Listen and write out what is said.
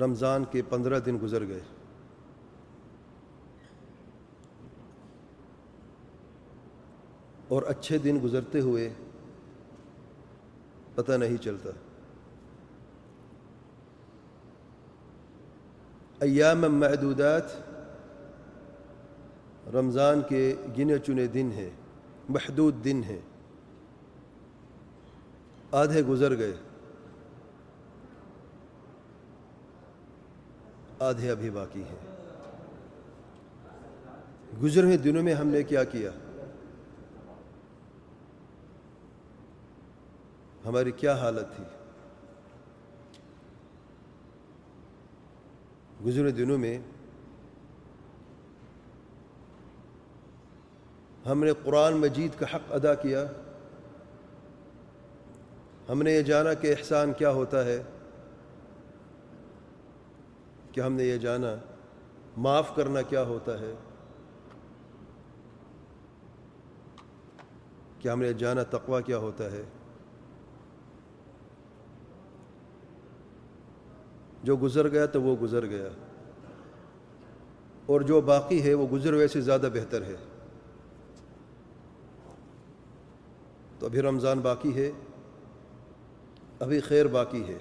رمضان کے پندرہ دن گزر گئے۔ اور اچھے دن گزرتے ہوئے پتہ نہیں چلتا۔ ایام محدودات رمضان کے گنے چنے دن ہیں، محدود دن ہیں۔ آدھے گزر گئے۔ آدھے ابھی باقی ہیں۔ گزر ہوئے دنوں میں ہم نے کیا کیا؟ ہماری کیا حالت تھی؟ گزرے دنوں میں ہم نے قرآن مجید کا حق ادا کیا۔ ہم نے یہ جانا کہ احسان کیا ہوتا ہے۔ کہ ہم نے یہ جانا، معاف کرنا کیا ہوتا ہے؟ کہ ہم نے جانا تقوی کیا ہوتا ہے؟ جو گزر گیا تو وہ گزر گیا۔ اور جو باقی ہے وہ گزر ہوئے سے زیادہ بہتر ہے۔ تو ابھی رمضان باقی ہے، ابھی خیر باقی ہے۔